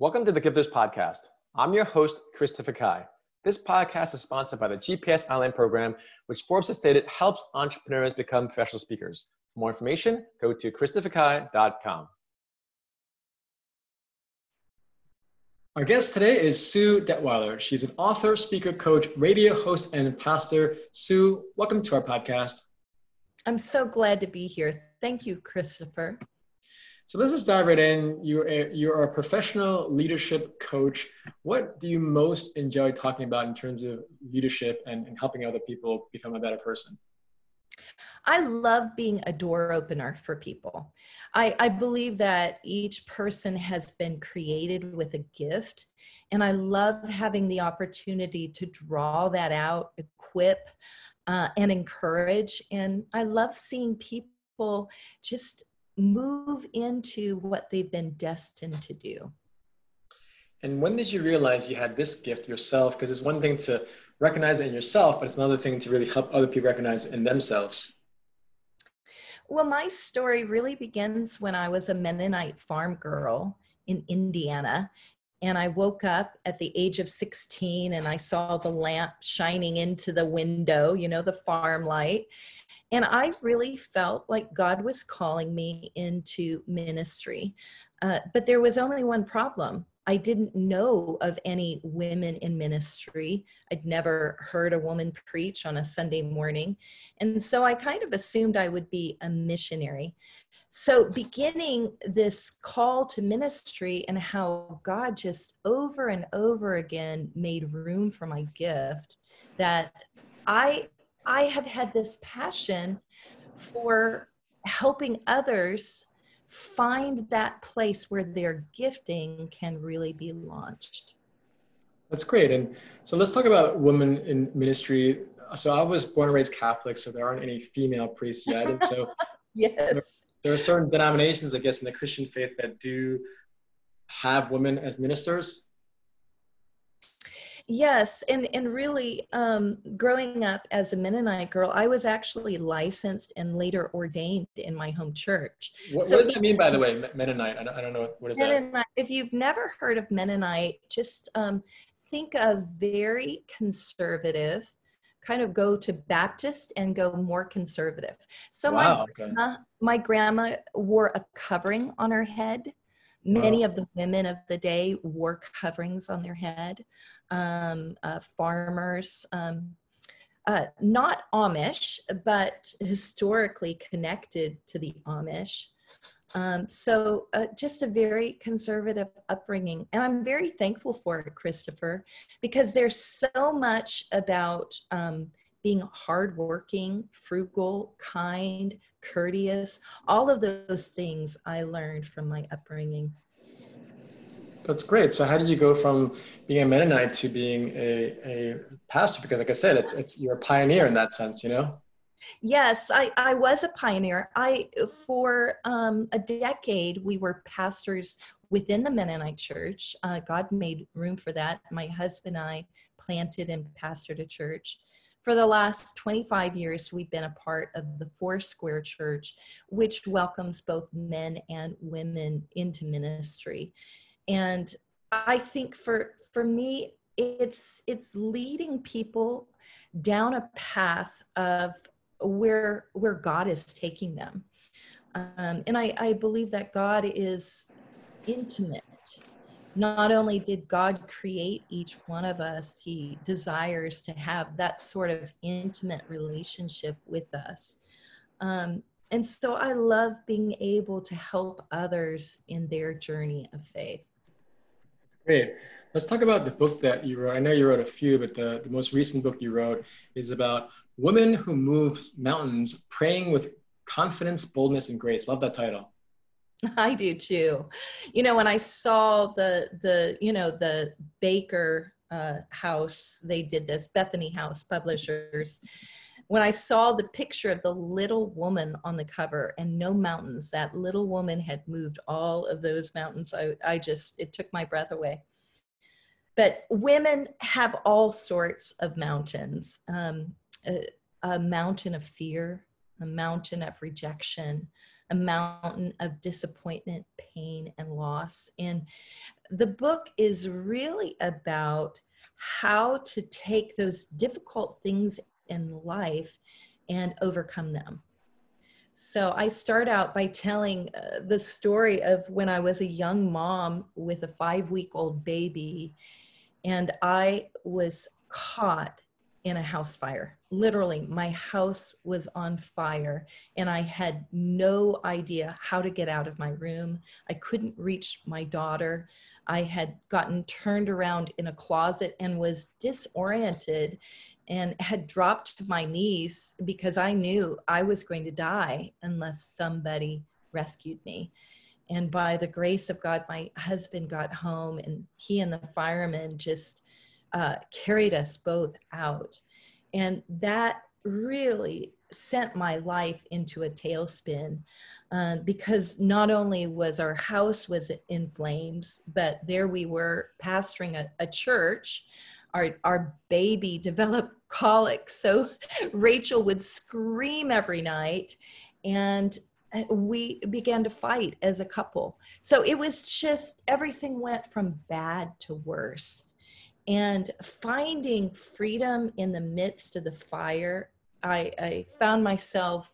Welcome to the Gifters Podcast. I'm your host, Christopher Kai. This podcast is sponsored by the GPS Online program, which Forbes has stated helps entrepreneurs become professional speakers. For more information, go to christopherkai.com. Our guest today is Sue Detweiler. She's an author, speaker, coach, radio host, and pastor. Sue, welcome to our podcast. I'm so glad to be here. Thank you, Christopher. So let's just dive right in. You're a, you're a professional leadership coach. What do you most enjoy talking about in terms of leadership and, and helping other people become a better person? I love being a door opener for people. I, I believe that each person has been created with a gift, and I love having the opportunity to draw that out, equip, uh, and encourage. And I love seeing people just move into what they've been destined to do. And when did you realize you had this gift yourself? Because it's one thing to recognize it in yourself, but it's another thing to really help other people recognize in themselves. Well, my story really begins when I was a Mennonite farm girl in Indiana. And I woke up at the age of 16 and I saw the lamp shining into the window, you know, the farm light. And I really felt like God was calling me into ministry. Uh, but there was only one problem. I didn't know of any women in ministry. I'd never heard a woman preach on a Sunday morning. And so I kind of assumed I would be a missionary. So, beginning this call to ministry and how God just over and over again made room for my gift, that I I have had this passion for helping others find that place where their gifting can really be launched. That's great. And so let's talk about women in ministry. So I was born and raised Catholic, so there aren't any female priests yet. And so yes. there, there are certain denominations, I guess, in the Christian faith that do have women as ministers. Yes, and and really, um, growing up as a Mennonite girl, I was actually licensed and later ordained in my home church. What, so what does that mean, by the way, Mennonite? I don't, I don't know what is Mennonite, that. If you've never heard of Mennonite, just um, think of very conservative. Kind of go to Baptist and go more conservative. So wow, my okay. my grandma wore a covering on her head Many of the women of the day wore coverings on their head. Um, uh, farmers, um, uh, not Amish, but historically connected to the Amish. Um, so uh, just a very conservative upbringing. And I'm very thankful for it, Christopher, because there's so much about um, being hardworking, frugal, kind, courteous, all of those things I learned from my upbringing. That's great. So how did you go from being a Mennonite to being a, a pastor? Because like I said, it's, it's, you're a pioneer in that sense, you know? Yes, I, I was a pioneer. I, for um, a decade, we were pastors within the Mennonite church. Uh, God made room for that. My husband and I planted and pastored a church for the last 25 years, we've been a part of the Foursquare Church, which welcomes both men and women into ministry. And I think for for me, it's it's leading people down a path of where where God is taking them. Um, and I, I believe that God is intimate not only did God create each one of us, He desires to have that sort of intimate relationship with us. Um, and so I love being able to help others in their journey of faith. Great. Let's talk about the book that you wrote. I know you wrote a few, but the, the most recent book you wrote is about women who move mountains, praying with confidence, boldness, and grace. Love that title. I do too. You know, when I saw the the you know the Baker uh, House, they did this Bethany House Publishers. When I saw the picture of the little woman on the cover and no mountains, that little woman had moved all of those mountains. I, I just it took my breath away. But women have all sorts of mountains. Um, a, a mountain of fear, a mountain of rejection, a mountain of disappointment, pain, and loss. And the book is really about how to take those difficult things in life and overcome them. So I start out by telling uh, the story of when I was a young mom with a five week old baby, and I was caught in a house fire. Literally, my house was on fire, and I had no idea how to get out of my room. I couldn't reach my daughter. I had gotten turned around in a closet and was disoriented and had dropped to my knees because I knew I was going to die unless somebody rescued me. And by the grace of God, my husband got home and he and the firemen just uh, carried us both out. And that really sent my life into a tailspin uh, because not only was our house was in flames, but there we were pastoring a, a church. Our our baby developed colic so rachel would scream every night and uh, we began to fight as a couple. So it was just everything went from bad to worse and finding freedom in the midst of the fire i, I found myself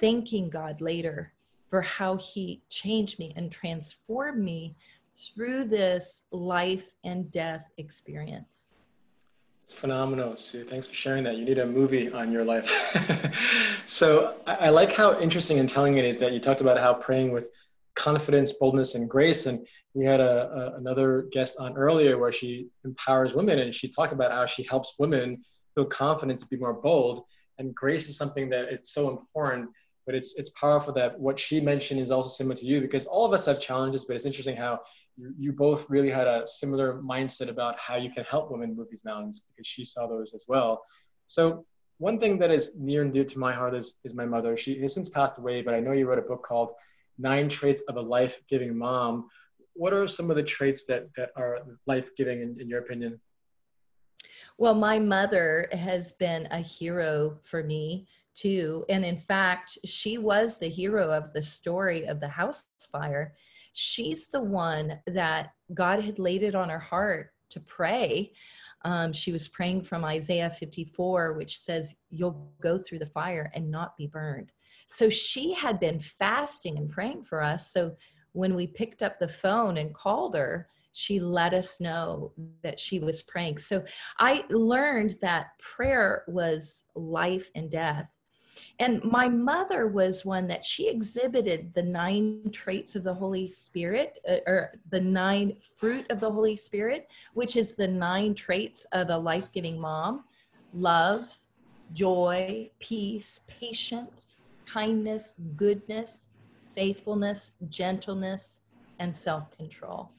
thanking god later for how he changed me and transformed me through this life and death experience it's phenomenal, Sue. Thanks for sharing that. You need a movie on your life. so I, I, like how interesting and telling it is that you talked about how praying with confidence, boldness, and grace. And we had a, a, another guest on earlier where she empowers women, and she talked about how she helps women feel confidence to be more bold. And grace is something that it's so important, but it's it's powerful that what she mentioned is also similar to you because all of us have challenges. But it's interesting how you, you both really had a similar mindset about how you can help women move these mountains because she saw those as well. So one thing that is near and dear to my heart is, is my mother. She has since passed away, but I know you wrote a book called Nine Traits of a Life-Giving Mom. What are some of the traits that, that are life-giving in, in your opinion? Well, my mother has been a hero for me too. And in fact, she was the hero of the story of the house fire she's the one that God had laid it on her heart to pray. Um, she was praying from Isaiah 54, which says, You'll go through the fire and not be burned. So she had been fasting and praying for us. So when we picked up the phone and called her, she let us know that she was praying. So I learned that prayer was life and death. And my mother was one that she exhibited the nine traits of the Holy Spirit, uh, or the nine fruit of the Holy Spirit, which is the nine traits of a life giving mom love, joy, peace, patience, kindness, goodness, faithfulness, gentleness, and self control.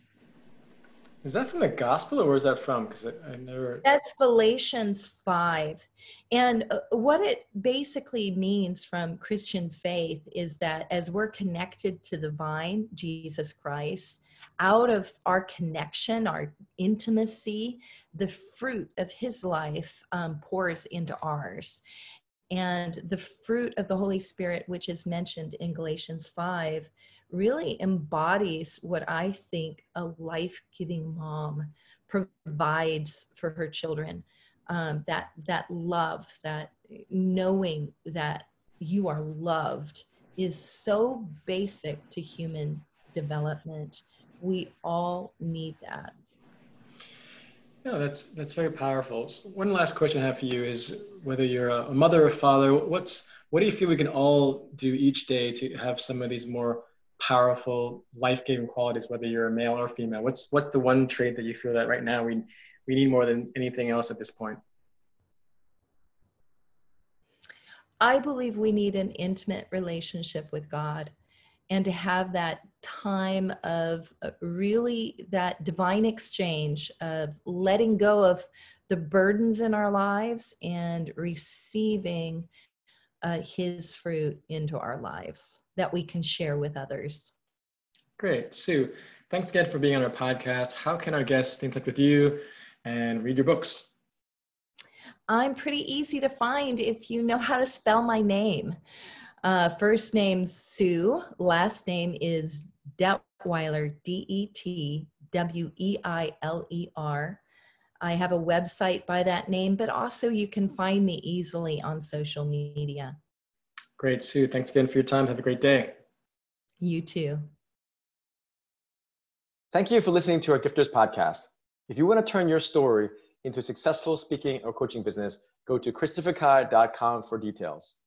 Is that from the gospel or where is that from? Because I, I, never. That's Galatians 5. And uh, what it basically means from Christian faith is that as we're connected to the vine, Jesus Christ, out of our connection, our intimacy, the fruit of his life um, pours into ours. And the fruit of the Holy Spirit, which is mentioned in Galatians 5, really embodies what I think a life giving mom provides for her children. Um, that that love, that knowing that you are loved is so basic to human development. We all need that. Yeah, that's that's very powerful. So one last question I have for you is whether you're a mother or father, what's what do you feel we can all do each day to have some of these more powerful life-giving qualities whether you're a male or female? What's what's the one trait that you feel that right now we we need more than anything else at this point? I believe we need an intimate relationship with god and to have that time of uh, really that divine exchange of letting go of the burdens in our lives and receiving uh, his fruit into our lives that we can share with others. Great. Sue, thanks again for being on our podcast. How can our guests stay in touch with you and read your books? I'm pretty easy to find if you know how to spell my name. Uh, first name Sue. Last name is Detweiler. D E T W E I L E R. I have a website by that name, but also you can find me easily on social media. Great, Sue. Thanks again for your time. Have a great day. You too. Thank you for listening to our Gifters podcast. If you want to turn your story into a successful speaking or coaching business, go to christopherkai.com for details.